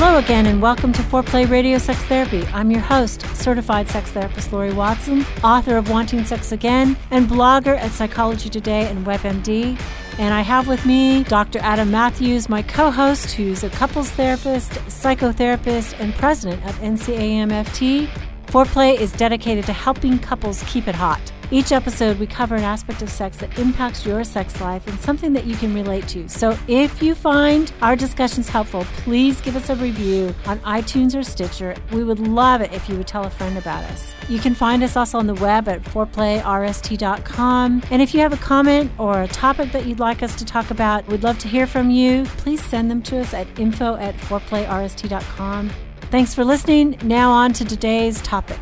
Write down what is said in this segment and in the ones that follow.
Hello again, and welcome to Foreplay Radio Sex Therapy. I'm your host, certified sex therapist Lori Watson, author of Wanting Sex Again, and blogger at Psychology Today and WebMD. And I have with me Dr. Adam Matthews, my co host, who's a couples therapist, psychotherapist, and president of NCAMFT. Foreplay is dedicated to helping couples keep it hot. Each episode, we cover an aspect of sex that impacts your sex life and something that you can relate to. So if you find our discussions helpful, please give us a review on iTunes or Stitcher. We would love it if you would tell a friend about us. You can find us also on the web at foreplayrst.com. And if you have a comment or a topic that you'd like us to talk about, we'd love to hear from you. Please send them to us at info at foreplayrst.com. Thanks for listening. Now on to today's topic.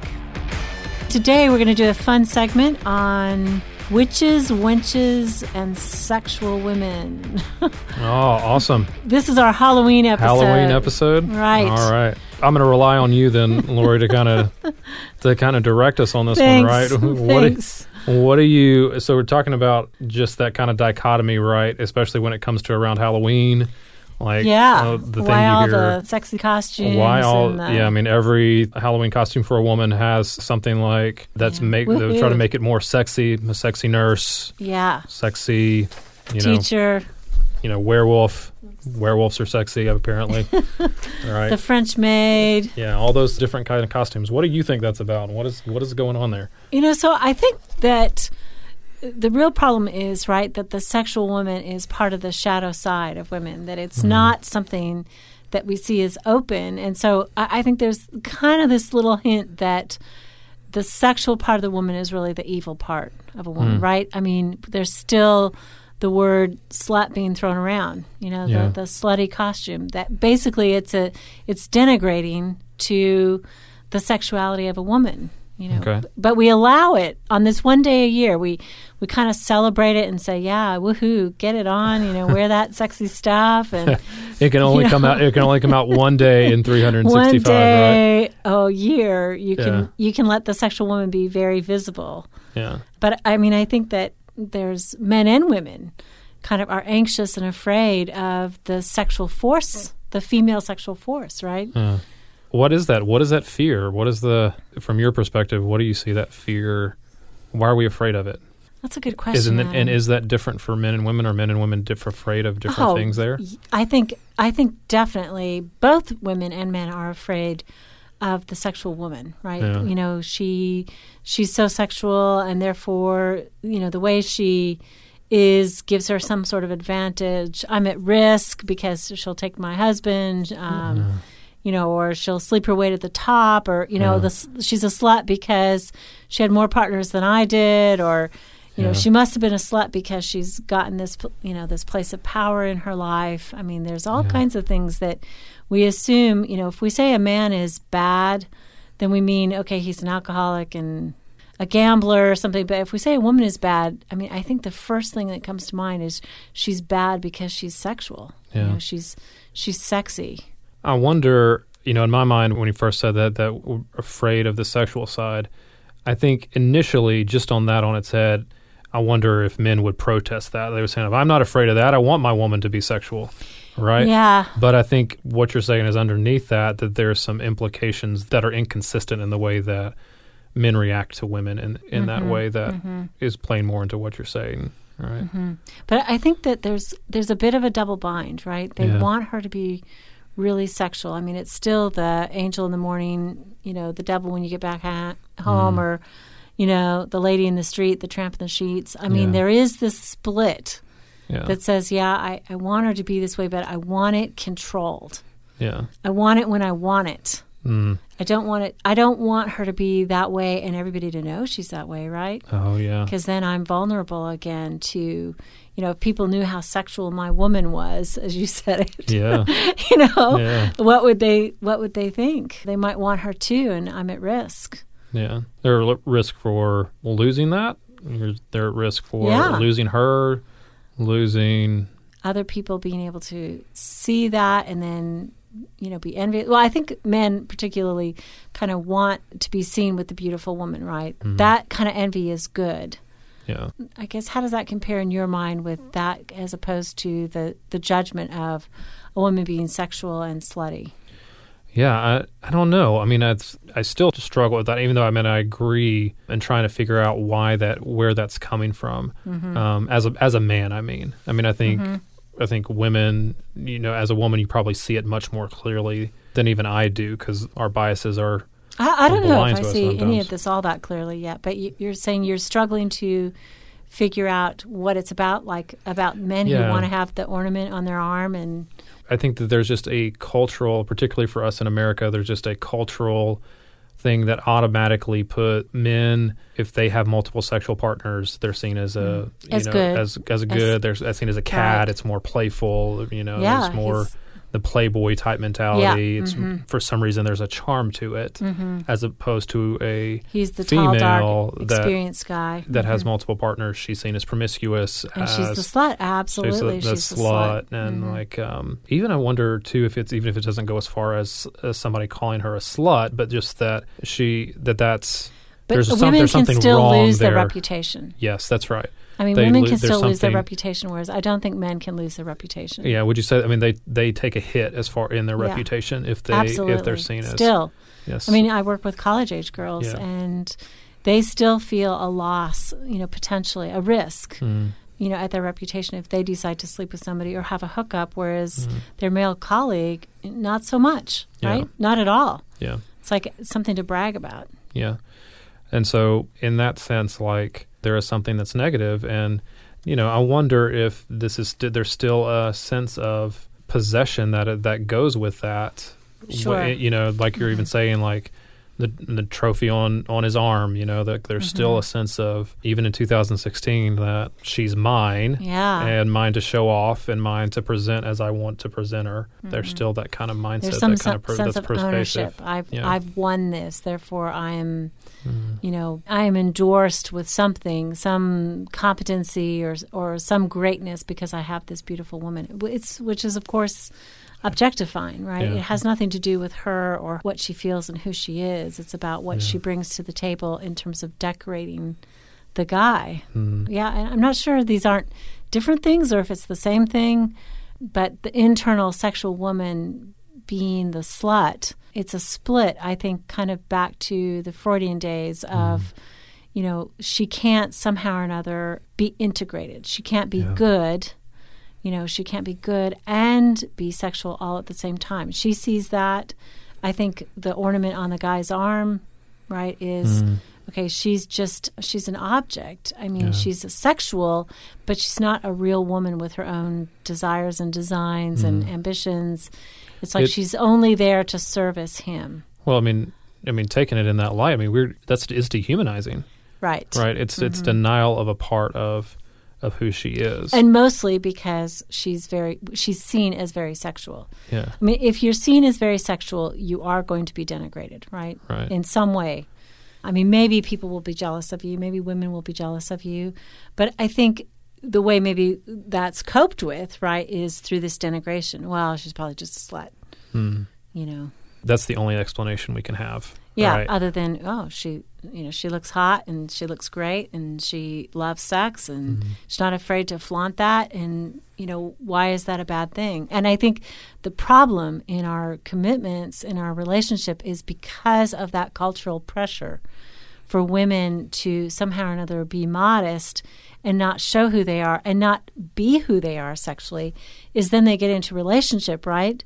Today we're going to do a fun segment on witches, wenches, and sexual women. oh, awesome. This is our Halloween episode. Halloween episode? Right. All right. I'm going to rely on you then, Lori, to kind of to kind of direct us on this Thanks. one, right? What Thanks. Do, what do you so we're talking about just that kind of dichotomy, right? Especially when it comes to around Halloween. Like yeah, uh, the why thing all hear, the sexy costumes? Why all? the, yeah, I mean, every Halloween costume for a woman has something like that's Yeah. make they try to make it more sexy. A sexy nurse, Yeah, sexy, you know, teacher, you know, werewolf. Werewolves are sexy, apparently. all right. the French maid. yeah, all those different kind of costumes. What do you think that's about? What is what is going on there? You know, so I think that the real problem is right that the sexual woman is part of the shadow side of women. That it's mm-hmm. not something that we see as open, and so I, I think there's kind of this little hint that the sexual part of the woman is really the evil part of a woman, mm. right? I mean, there's still the word slut being thrown around. You know, Yeah. the, the slutty costume. That basically it's a it's denigrating to the sexuality of a woman. You know, Okay. But we allow it on this one day a year. We we kind of celebrate it and say, "Yeah, woohoo, get it on!" You know, wear that sexy stuff and It can only You come out. It can only come out one day in 365, one right? day a year you can you can let the sexual woman be very visible. Yeah. But I mean, I think that there's men and women kind of are anxious and afraid of the sexual force, the female sexual force, right? Yeah. What is that? What is that fear? What is the from your perspective? What do you see that fear? Why are we afraid of it? That's a good question. It, and is that different for men and women? Are men and women diff- afraid of different Oh, things there? I think I think definitely both women and men are afraid of the sexual woman, right? Yeah. You know, she she's so sexual and therefore, you know, the way she is gives her some sort of advantage. I'm at risk because she'll take my husband, um, you know, or she'll sleep her way to the top, or you know, Yeah. the, she's a slut because she had more partners than I did, or you know, she must have been a slut because she's gotten this, you know, this place of power in her life. I mean, there's all Yeah. kinds of things that we assume. You know, if we say a man is bad, then we mean okay, he's an alcoholic and a gambler or something. But if we say a woman is bad, I mean, I think the first thing that comes to mind is she's bad because she's sexual. You Yeah. know, she's she's sexy. I wonder, you know, in my mind, when you first said that, that we're afraid of the sexual side, I think initially, just on that on its head, I wonder if men would protest that. They were saying, I'm not afraid of that, I want my woman to be sexual, right? Yeah. But I think what you're saying is underneath that, that there's some implications that are inconsistent in the way that men react to women in, in that mm-hmm. way that mm-hmm. is playing more into what you're saying, right? Mm-hmm. But I think that there's there's a bit of a double bind, right? They Yeah. want her to be really sexual. I mean, it's still the angel in the morning, you know, the devil when you get back ha- home, or you know, the lady in the street, the tramp in the sheets. I mean, Yeah. there is this split Yeah. that says, yeah, I, I want her to be this way, but I want it controlled. yeah. I want it when I want it. Mm. I don't want it. I don't want her to be that way and everybody to know she's that way, right? Oh, yeah. because then I'm vulnerable again to, you know, if people knew how sexual my woman was, as you said it, Yeah. you know, Yeah. what would they what would they think? They might want her too, and I'm at risk. Yeah, they're at risk for losing that. They're- at risk for Yeah. losing her, losing. Other people being able to see that and then, you know, be envious. Well, I think men particularly kind of want to be seen with the beautiful woman, right? Mm-hmm. That kind of envy is good. Yeah, I guess how does that compare in your mind with that as opposed to the the judgment of a woman being sexual and slutty? yeah. I I don't know. I mean, I I still struggle with that. Even though I mean I agree and trying to figure out why that where that's coming from. Mm-hmm. Um, as a as a man, I mean, I mean, I think I think women, you know, as a woman, you probably see it much more clearly than even I do because our biases are. I, I don't know if I see any of this all that clearly yet, but you, you're saying you're struggling to figure out what it's about, like about men Yeah. who want to have the ornament on their arm, and I think that there's just a cultural, particularly for us in America, there's just a cultural thing that automatically put men, if they have multiple sexual partners, they're seen as a you Mm. As know good. as as a good. They're as seen as a cat. Right. It's more playful. You know, Yeah, there's more he's- the playboy type mentality. It's mm-hmm. for some reason there's a charm to it, as opposed to a he's the female tall, dark, that experienced guy, that has multiple partners. She's seen as promiscuous. and as, she's the slut. She's Absolutely, the, the she's the slut, slut. and Mhm. like um, even I wonder too if it's even if it doesn't go as far as, as somebody calling her a slut, but just that she that that's But there's some- women there's can something still wrong lose their reputation. yes, that's right. I mean, women lo- can still lose their reputation, whereas I don't think men can lose their reputation. Yeah, would you say? I mean, they they take a hit as far in their Yeah. reputation if they Absolutely. if they're seen as still. yes. I mean, I work with college age girls, Yeah. and they still feel a loss, you know, potentially a risk, Mm, you know, at their reputation if they decide to sleep with somebody or have a hookup, whereas Mm-hmm. their male colleague, not so much, Yeah. right? Not at all. yeah, It's like something to brag about. yeah, and so in that sense, like there is something that's negative, and you know, I wonder if this is st- there's still a sense of possession that that goes with that. Sure. Wh- You know, like you're even mm-hmm. saying, like the the trophy on on his arm. You know, that there's still a sense of even in 2016 that she's mine. Yeah. And mine to show off, and mine to present as I want to present her. There's still that kind of mindset, There's some that kind of sense that's of ownership. I've Yeah. I've won this, therefore I am, Mm. you know, I am endorsed with something, some competency or or some greatness because I have this beautiful woman. It's which is of course objectifying, right? Yeah. It has nothing to do with her or what she feels and who she is. It's about what she brings to the table in terms of decorating the guy. Mm. Yeah, and I'm not sure these aren't different things or if it's the same thing, but the internal sexual woman being the slut, it's a split, I think, kind of back to the Freudian days of, you know, she can't somehow or another be integrated. She can't be good. You know, she can't be good and be sexual all at the same time. She sees that. I think the ornament on the guy's arm, right, is mm-hmm. okay, she's just she's an object. I mean, she's a sexual, but she's not a real woman with her own desires and designs and mm-hmm. ambitions. It's like It- she's only there to service him. Well, I mean, I mean, taking it in that light, I mean, we're that's is dehumanizing, Right. right? It's it's mm-hmm. denial of a part of of who she is. And mostly because she's very she's seen as very sexual. yeah, I mean, if you're seen as very sexual, you are going to be denigrated, right? Right. In some way. I mean, maybe people will be jealous of you, maybe women will be jealous of you, but I think the way maybe that's coped with, right, is through this denigration. Well, she's probably just a slut. Mm. You know. That's the only explanation we can have. Yeah, right? other than oh, she you know, she looks hot and she looks great and she loves sex and Mm-hmm. she's not afraid to flaunt that and you know, why is that a bad thing? And I think the problem in our commitments in our relationship is because of that cultural pressure for women to somehow or another be modest and not show who they are and not be who they are sexually is then they get into relationship, right?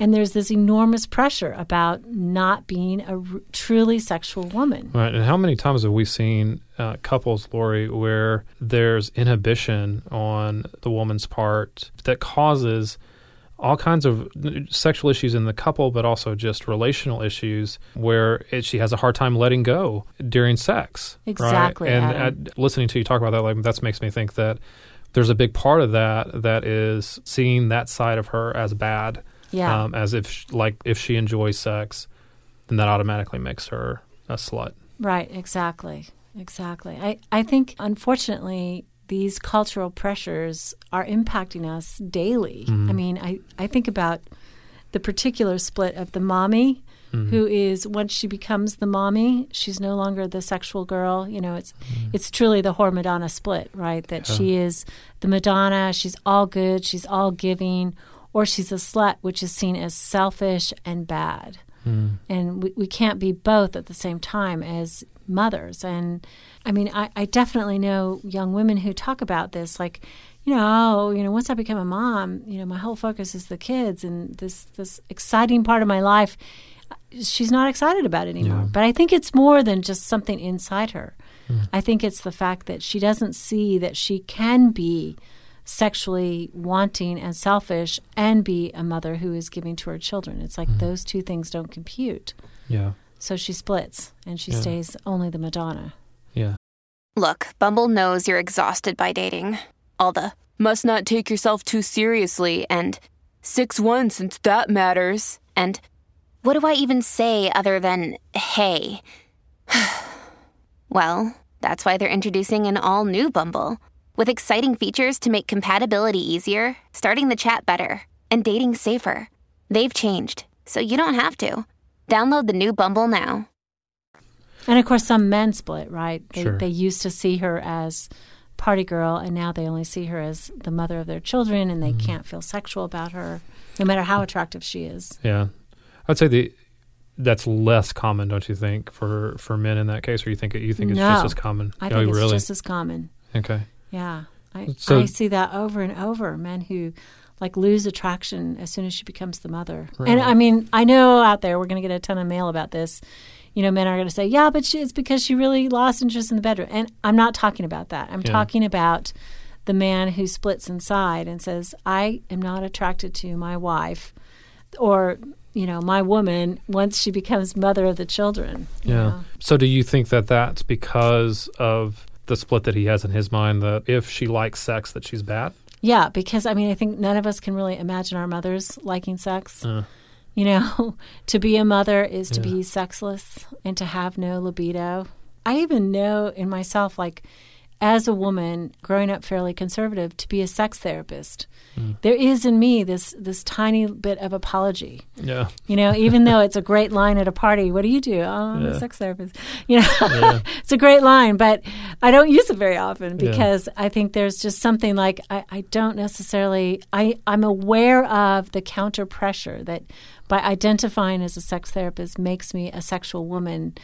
And there's this enormous pressure about not being a r- truly sexual woman. Right. And how many times have we seen uh, couples, Lori, where there's inhibition on the woman's part that causes all kinds of sexual issues in the couple, but also just relational issues where it, she has a hard time letting go during sex. right? Exactly, And Adam. uh, listening to you talk about that, like that makes me think that there's a big part of that that is seeing that side of her as bad. Yeah. Um, as if, sh- like, if she enjoys sex, then that automatically makes her a slut. Right, exactly. Exactly. I, I think, unfortunately, these cultural pressures are impacting us daily. Mm-hmm. I mean, I, I think about the particular split of the mommy, mm-hmm. who is once she becomes the mommy, she's no longer the sexual girl. You know, it's mm-hmm. it's truly the whore Madonna split, right? That she is the Madonna, she's all good, she's all giving, or she's a slut, which is seen as selfish and bad. Hmm. And we, we can't be both at the same time as mothers. And i mean I, I definitely know young women who talk about this like you know oh you know once i become a mom you know my whole focus is the kids and this this exciting part of my life. She's not excited about anymore Yeah. but i think it's more than just something inside her. Hmm. I think it's the fact that she doesn't see that she can be sexually wanting and selfish and be a mother who is giving to her children. It's like mm-hmm. those two things don't compute. Yeah. So she splits and she Yeah. stays only the Madonna. Yeah. Look, Bumble knows you're exhausted by dating. All the must not take yourself too seriously and 6 1 since that matters. And what do I even say other than hey? well, that's why they're introducing an all new Bumble with exciting features to make compatibility easier, starting the chat better, and dating safer. They've changed, so you don't have to. Download the new Bumble now. And of course, some men split, right? They, Sure. they used to see her as party girl, and now they only see her as the mother of their children, and they Mm-hmm. can't feel sexual about her, no matter how attractive she is. Yeah. I'd say the that's less common, don't you think, for for men in that case, or you think it, you think it's just as common? I oh, think it's really? just as common. okay. Yeah. I, So- I see that over and over. Men who like lose attraction as soon as she becomes the mother. Really? And I mean, I know out there we're going to get a ton of mail about this. You know, men are going to say, "Yeah, but she, it's because she really lost interest in the bedroom." And I'm not talking about that. I'm Yeah. talking about the man who splits inside and says, "I am not attracted to my wife," or you know, my woman once she becomes mother of the children. Yeah. know? So do you think that that's because of the split that he has in his mind that if she likes sex that she's bad? Yeah, because I mean, I think none of us can really imagine our mothers liking sex. Uh. You know, to be a mother is to Yeah. be sexless and to have no libido. I even know in myself, like, as a woman growing up fairly conservative, to be a sex therapist. Hmm. There is in me this this tiny bit of apology. Yeah. You know, even though it's a great line at a party, what do you do? Oh, I'm Yeah. a sex therapist. You know, Yeah. it's a great line, but I don't use it very often Yeah. because I think there's just something like I, I don't necessarily I, I'm aware of the counter pressure that by identifying as a sex therapist makes me a sexual woman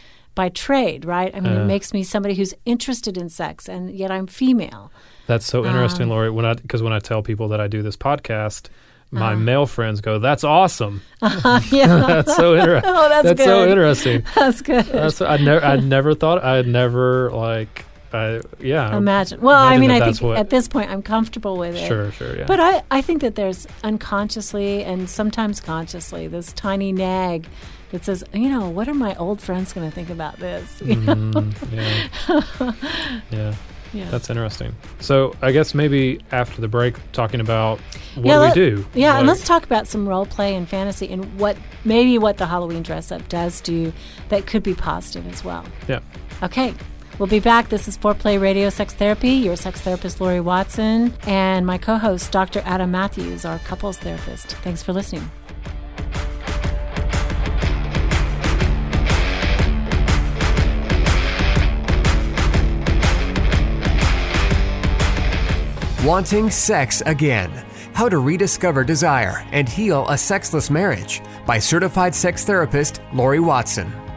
by trade, right? I mean, Uh. it makes me somebody who's interested in sex, and yet I'm female. That's so interesting, Um, Lori. When I because when I tell people that I do this podcast, my Uh. male friends go, "That's awesome. yeah, That's so interesting. Oh, that's so good. interesting. that's good. That's I never I never thought I would never like I yeah Imagine. Well, I mean, that I think what- at this point I'm comfortable with it. sure sure yeah But I, I think that there's unconsciously and sometimes consciously this tiny nag that says, you know, what are my old friends going to think about this? You know? Mm, yeah yeah Yeah. That's interesting. So I guess maybe after the break, talking about what yeah, let- we do. Yeah, and let's talk about some role play and fantasy and what maybe what the Halloween dress up does do that could be positive as well. yeah. Okay. We'll be back. This is Foreplay Radio Sex Therapy. Your sex therapist, Lori Watson, and my co host, Dr. Adam Matthews, our couples therapist. Thanks for listening. Wanting Sex Again How to Rediscover Desire and Heal a Sexless Marriage by certified sex therapist Lori Watson.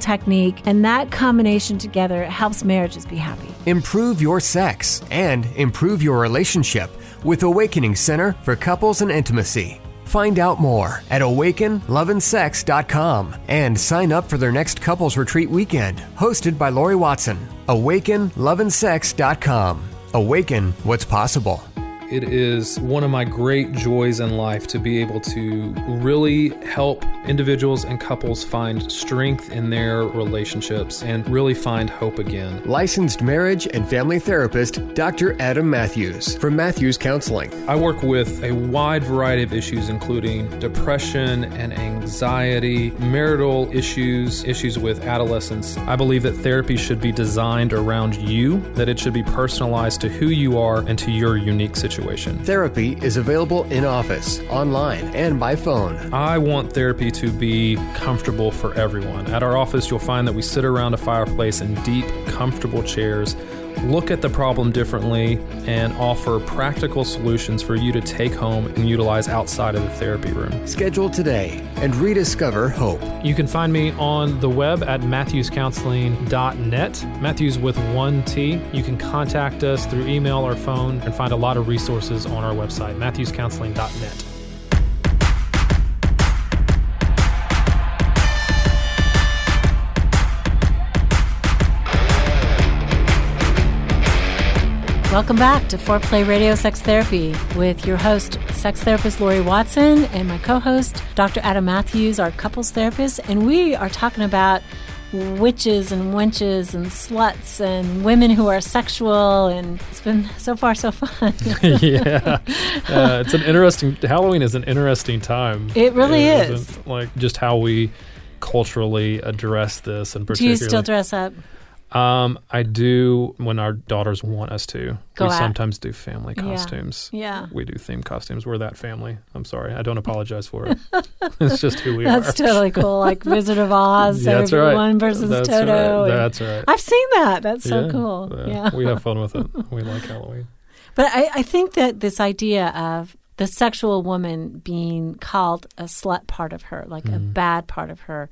technique, and that combination together helps marriages be happy. Improve your sex and improve your relationship with Awakening Center for Couples and Intimacy. Find out more at awakenloveandsex.com and sign up for their next couples retreat weekend, hosted by Lori Watson. Awakenloveandsex.com. Awaken what's possible. It is one of my great joys in life to be able to really help individuals and couples find strength in their relationships and really find hope again. Licensed marriage and family therapist Dr. Adam Matthews from Matthews Counseling. I work with a wide variety of issues, including depression and anxiety, marital issues, issues with adolescence. I believe that therapy should be designed around you, that it should be personalized to who you are and to your unique situation. Therapy is available in office, online, and by phone. I want therapy to be comfortable for everyone. At our office, you'll find that we sit around a fireplace in deep, comfortable chairs, look at the problem differently, and offer practical solutions for you to take home and utilize outside of the therapy room. Schedule today and rediscover hope. You can find me on the web at matthewscounseling.net, Matthews with one T. You can contact us through email or phone and find a lot of resources on our website, matthewscounseling.net. Welcome back to Foreplay Radio Sex Therapy with your host, sex therapist Lori Watson, and my co host, Dr. Adam Matthews, our couples therapist. And we are talking about witches and wenches and sluts and women who are sexual. And it's been so far so fun. yeah, uh, it's an interesting. Halloween is an interesting time. It really It is. Like just how we culturally address this, and Do you still dress up? Um, I do when our daughters want us to. Go we out. sometimes do family costumes. Yeah. We do theme costumes. We're that family. I'm sorry. I don't apologize for it. it's just who we That's are. That's totally cool. Like Wizard of Oz, That's right. everyone versus That's Toto. right. That's right. I've seen that. That's so Yeah. cool. Yeah. Yeah. we have fun with it. We like Halloween. But I, I think that this idea of the sexual woman being called a slut part of her, like a bad part of her,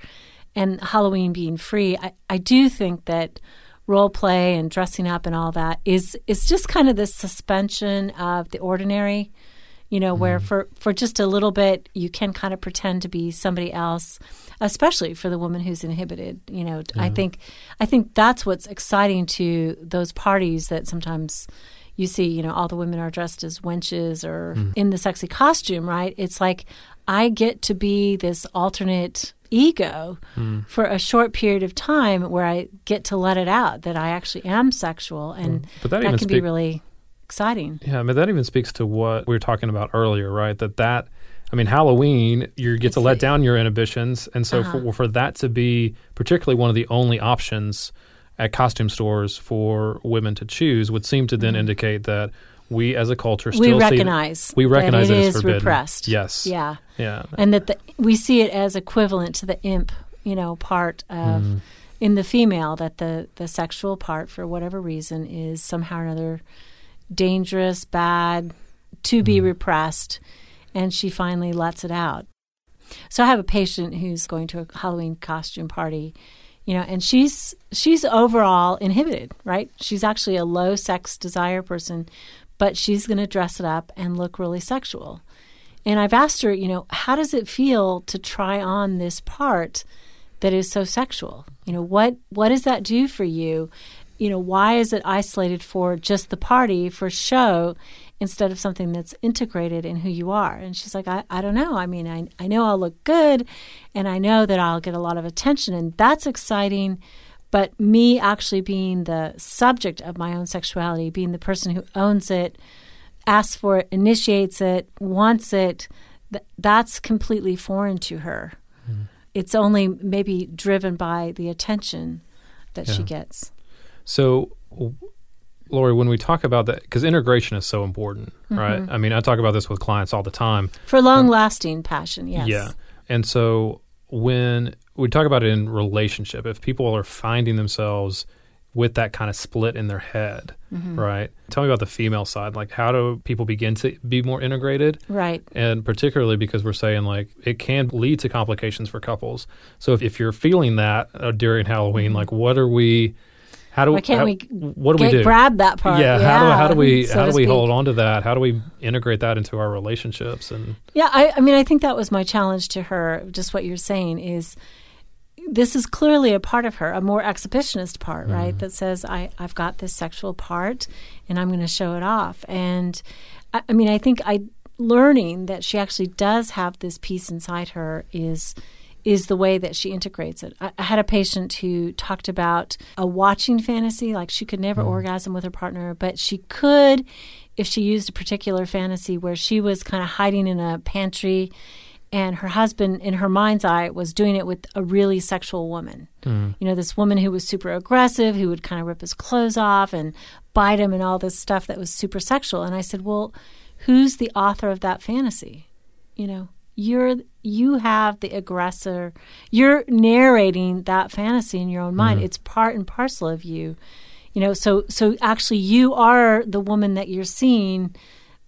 and Halloween being free, I, I do think that role play and dressing up and all that is is just kind of this suspension of the ordinary. You know, where mm-hmm. for, for just a little bit you can kind of pretend to be somebody else, especially for the woman who's inhibited. You know, I think I think that's what's exciting to those parties that sometimes you see, you know, all the women are dressed as wenches or mm. in the sexy costume, right? It's like I get to be this alternate ego hmm. for a short period of time where I get to let it out that I actually am sexual hmm. and But that that, can be really exciting. Yeah, but that even speaks to what we were talking about earlier, right? That that I mean, Halloween, you get to let down your inhibitions, and so uh-huh. for, for that to be particularly one of the only options at costume stores for women to choose would seem to then mm-hmm. indicate that we as a culture we still see- recognize we recognize that it it as forbidden. repressed. Yes. Yeah. Yeah. and that the, we see it as equivalent to the imp, you know, part of Mm-hmm. in the female that the the sexual part for whatever reason is somehow or another dangerous, bad, to be Mm-hmm. repressed, and she finally lets it out. So I have a patient who's going to a Halloween costume party you know, and she's she's overall inhibited, right? She's actually a low sex desire person, but she's going to dress it up and look really sexual. And I've asked her, you know, how does it feel to try on this part that is so sexual? You know, what what does that do for you? You know, why is it isolated for just the party for show instead of something that's integrated in who you are? And she's like, I, I don't know. I mean, I, I know I'll look good and I know that I'll get a lot of attention and that's exciting. But me actually being the subject of my own sexuality, being the person who owns it, asks for it, initiates it, wants it, th- that's completely foreign to her. Mm. It's only maybe driven by the attention that yeah. she gets. So, Lori, when we talk about that, because integration is so important, mm-hmm. right? I mean, I talk about this with clients all the time. For long lasting passion, yes. Yeah. And so when we talk about it in relationship, if people are finding themselves with that kind of split in their head, mm-hmm. right? Tell me about the female side. Like, how do people begin to be more integrated? Right. And particularly because we're saying, like, it can lead to complications for couples. So if, if you're feeling that uh, during Halloween, mm-hmm. like, what are we how do Why can't how, we what do we do? Grab that part. Yeah. yeah how do how do we so how do we speak. hold on to that? How do we integrate that into our relationships? And yeah, I, I mean, I think that was my challenge to her. Just what you're saying is, this is clearly a part of her, a more exhibitionist part, mm-hmm. right? That says I I've got this sexual part, and I'm going to show it off. And I, I mean, I think I learning that she actually does have this piece inside her is is the way that she integrates it. I, I, had a patient who talked about a watching fantasy, like she could never mm. orgasm with her partner, but she could if she used a particular fantasy where she was kind of hiding in a pantry and her husband in her mind's eye was doing it with a really sexual woman mm. you know this woman who was super aggressive who would kind of rip his clothes off and bite him and all this stuff that was super sexual and i said well who's the author of that fantasy you know you're you have the aggressor. You're narrating that fantasy in your own mind. Mm it's part and parcel of you. You know so so actually you are the woman that you're seeing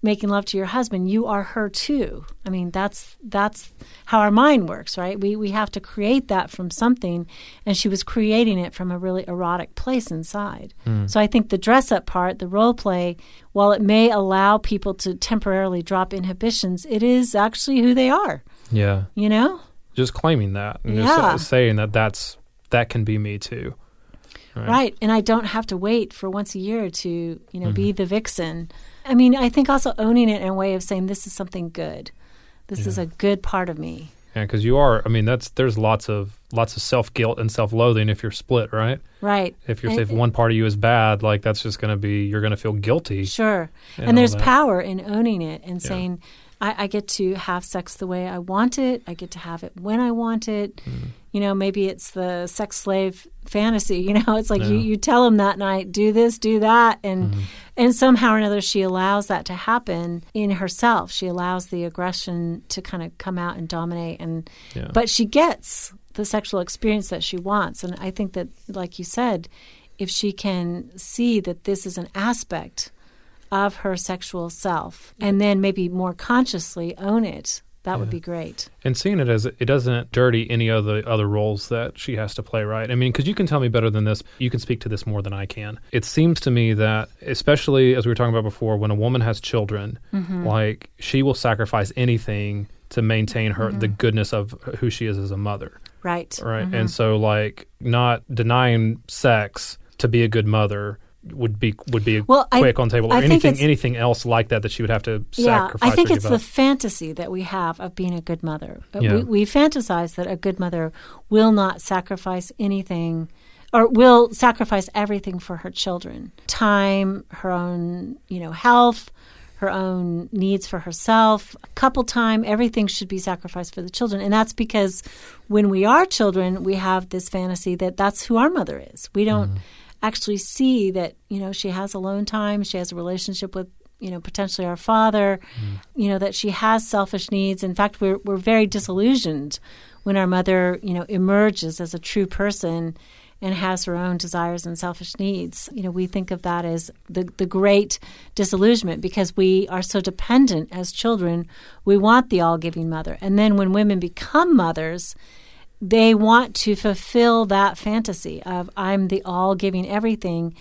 making love to your husband you are her too i mean that's that's how our mind works right we we have to create that from something and she was creating it from a really erotic place inside mm. so i think the dress up part the role play while it may allow people to temporarily drop inhibitions it is actually who they are yeah you know just claiming that and yeah. just saying that that's that can be me too right, right. and i don't have to wait for once a year to you know mm-hmm. be the vixen I mean, I think also owning it in a way of saying this is something good. This yeah. is a good part of me. Yeah, because you are. I mean, that's there's lots of lots of self guilt and self loathing if you're split, right? Right. If you're and, if one part of you is bad, like that's just going to be you're going to feel guilty. Sure. And, and there's power in owning it and yeah. saying, I, I, get to have sex the way I want it. I get to have it when I want it. Mm. You know, maybe it's the sex slave fantasy. You know, it's like yeah. you, you tell him that night, do this, do that, and mm. and somehow or another she allows that to happen in herself. She allows the aggression to kind of come out and dominate, and yeah. but she gets the sexual experience that she wants. And I think that, like you said, if she can see that this is an aspect of her sexual self and then maybe more consciously own it that yeah. would be great. And seeing it as it doesn't dirty any of the other roles that she has to play, right? I mean, because you can tell me better than this. You can speak to this more than I can. It seems to me that, especially as we were talking about before, when a woman has children, mm-hmm. like she will sacrifice anything to maintain her mm-hmm. the goodness of who she is as a mother. Right. Right. Mm-hmm. And so, like, not denying sex to be a good mother would be would be well, quick I, on table or I anything anything else like that that she would have to yeah. I think it's the fantasy that we have of being a good mother. Yeah. We, we fantasize that a good mother will not sacrifice anything or will sacrifice everything for her children. Time, her own, you know, health, her own needs for herself, couple time, everything should be sacrificed for the children. And that's because when we are children, we have this fantasy that that's who our mother is. We don't mm actually see that you know she has alone time, she has a relationship with you know potentially our father, mm. you know that she has selfish needs. In fact, we're we're very disillusioned when our mother you know emerges as a true person and has her own desires and selfish needs. You know, we think of that as the, the great disillusionment because we are so dependent as children. We want the all giving mother. And then when women become mothers, they want to fulfill that fantasy of I'm the all giving everything.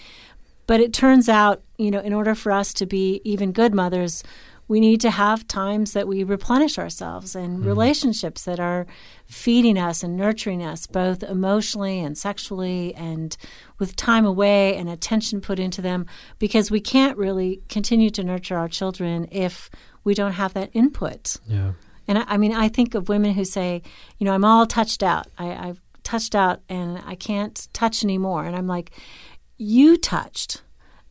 But it turns out, you know, in order for us to be even good mothers, we need to have times that we replenish ourselves and mm-hmm. relationships that are feeding us and nurturing us both emotionally and sexually and with time away and attention put into them because we can't really continue to nurture our children if we don't have that input. Yeah. And I, I mean, I think of women who say, you know, I'm all touched out. I, I've touched out and I can't touch anymore. And I'm like, you touched,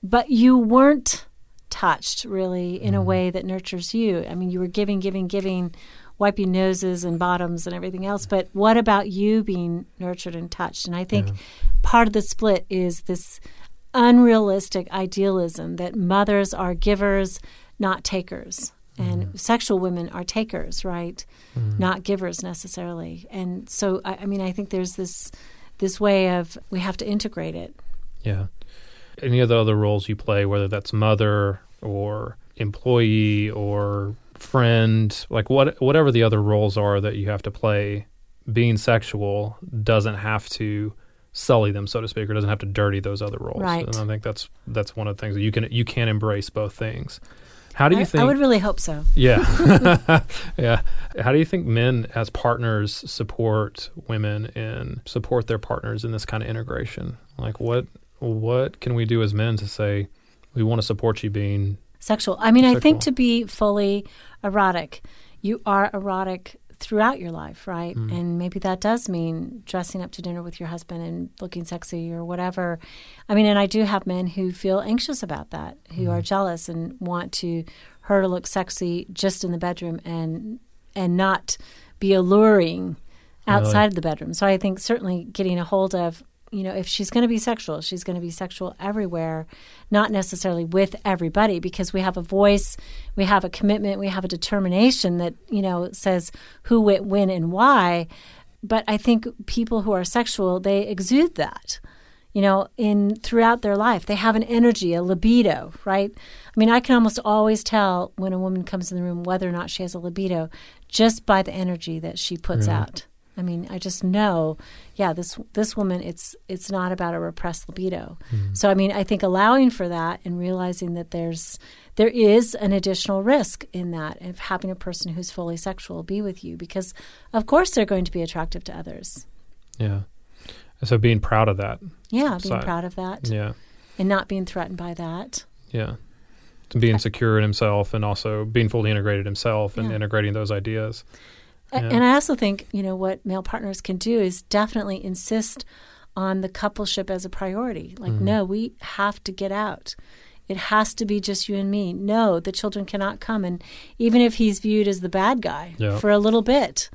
but you weren't touched really in a mm-hmm. way that nurtures you. I mean, you were giving, giving, giving, wiping noses and bottoms and everything else. But what about you being nurtured and touched? And I think yeah. part of the split is this unrealistic idealism that mothers are givers, not takers. And mm. sexual women are takers, right? Mm. Not givers necessarily. And so, I, I mean, I think there's this this way of we have to integrate it. Yeah any of the other roles you play, whether that's mother or employee or friend, like what whatever the other roles are that you have to play, being sexual doesn't have to sully them, so to speak, or doesn't have to dirty those other roles. Right. And I think that's that's one of the things that you can you can embrace both things. How do you I, think? I would really hope so. Yeah, yeah. How do you think men as partners support women and support their partners in this kind of integration? Like, what what can we do as men to say we want to support you being sexual? I mean, sexual. I think to be fully erotic, you are erotic throughout your life, right? Mm. And maybe that does mean dressing up to dinner with your husband and looking sexy or whatever. I mean, and I do have men who feel anxious about that, who mm. are jealous and want to her to look sexy just in the bedroom and and not be alluring outside really? of the bedroom. So I think certainly getting a hold of you know, if she's going to be sexual, she's going to be sexual everywhere, not necessarily with everybody, because we have a voice, we have a commitment, we have a determination that, you know, says who, when, and why. But I think people who are sexual, they exude that, you know, in throughout their life. They have an energy, a libido, right? I mean, I can almost always tell when a woman comes in the room whether or not she has a libido just by the energy that she puts really? out. I mean, I just know, yeah, this this woman, it's it's not about a repressed libido. Mm-hmm. So I mean, I think allowing for that and realizing that there's there is an additional risk in that of having a person who's fully sexual be with you because, of course, they're going to be attractive to others. Yeah. So being proud of that. Yeah, being side. proud of that. Yeah. And not being threatened by that. Yeah. Being secure in himself and also being fully integrated himself and yeah. integrating those ideas. Yeah. And I also think, you know, what male partners can do is definitely insist on the coupleship as a priority. Like, mm-hmm. no, we have to get out. It has to be just you and me. No, the children cannot come. And even if he's viewed as the bad guy yeah. for a little bit,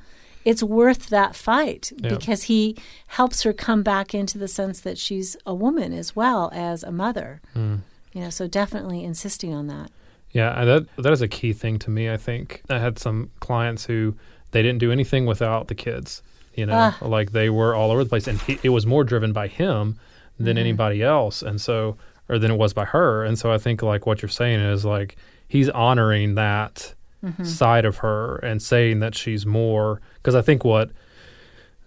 it's worth that fight yeah. because he helps her come back into the sense that she's a woman as well as a mother. Mm. You know, so definitely insisting on that. Yeah, that that is a key thing to me. I think I had some clients who they didn't do anything without the kids. You know, ah. like they were all over the place, and he, it was more driven by him than mm-hmm. anybody else, and so or than it was by her. And so I think like what you're saying is like he's honoring that mm-hmm. side of her and saying that she's more because I think what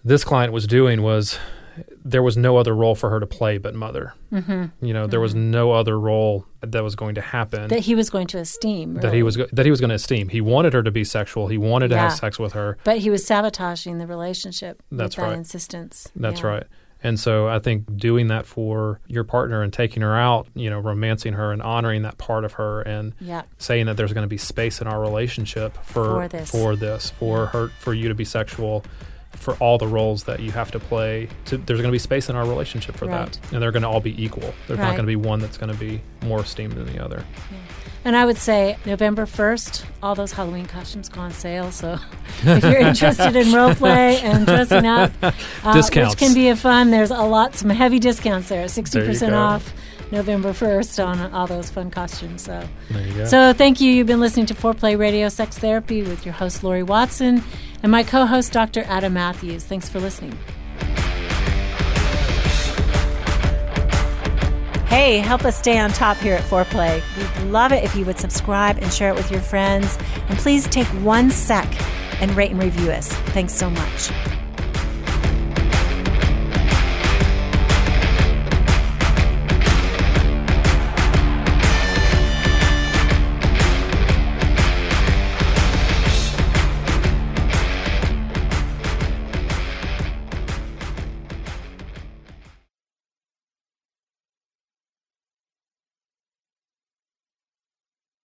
this client was doing was there was no other role for her to play but mother. Mm-hmm. You know, there was mm-hmm. no other role that was going to happen that he was going to esteem. Really. That he was that he was going to esteem. He wanted her to be sexual. He wanted to yeah. have sex with her, but he was sabotaging the relationship. That's right. That insistence. That's yeah. right. And so I think doing that for your partner and taking her out, you know, romancing her and honoring that part of her and yeah. saying that there's going to be space in our relationship for for this, for, this, for her for you to be sexual for all the roles that you have to play. To, there's going to be space in our relationship for right. that, and they're going to all be equal. There's right. not going to be one that's going to be more esteemed than the other. Yeah. And I would say November 1st, all those Halloween costumes go on sale. So if you're interested in role play and dressing up, uh, discounts. which can be a fun, there's a lot, some heavy discounts there, 60% there off. November 1st on all those fun costumes. So, so thank you. You've been listening to Foreplay Radio Sex Therapy with your host, Lori Watson and my co host, Dr. Adam Matthews. Thanks for listening. Hey, help us stay on top here at Foreplay. We'd love it if you would subscribe and share it with your friends. And please take one sec and rate and review us. Thanks so much.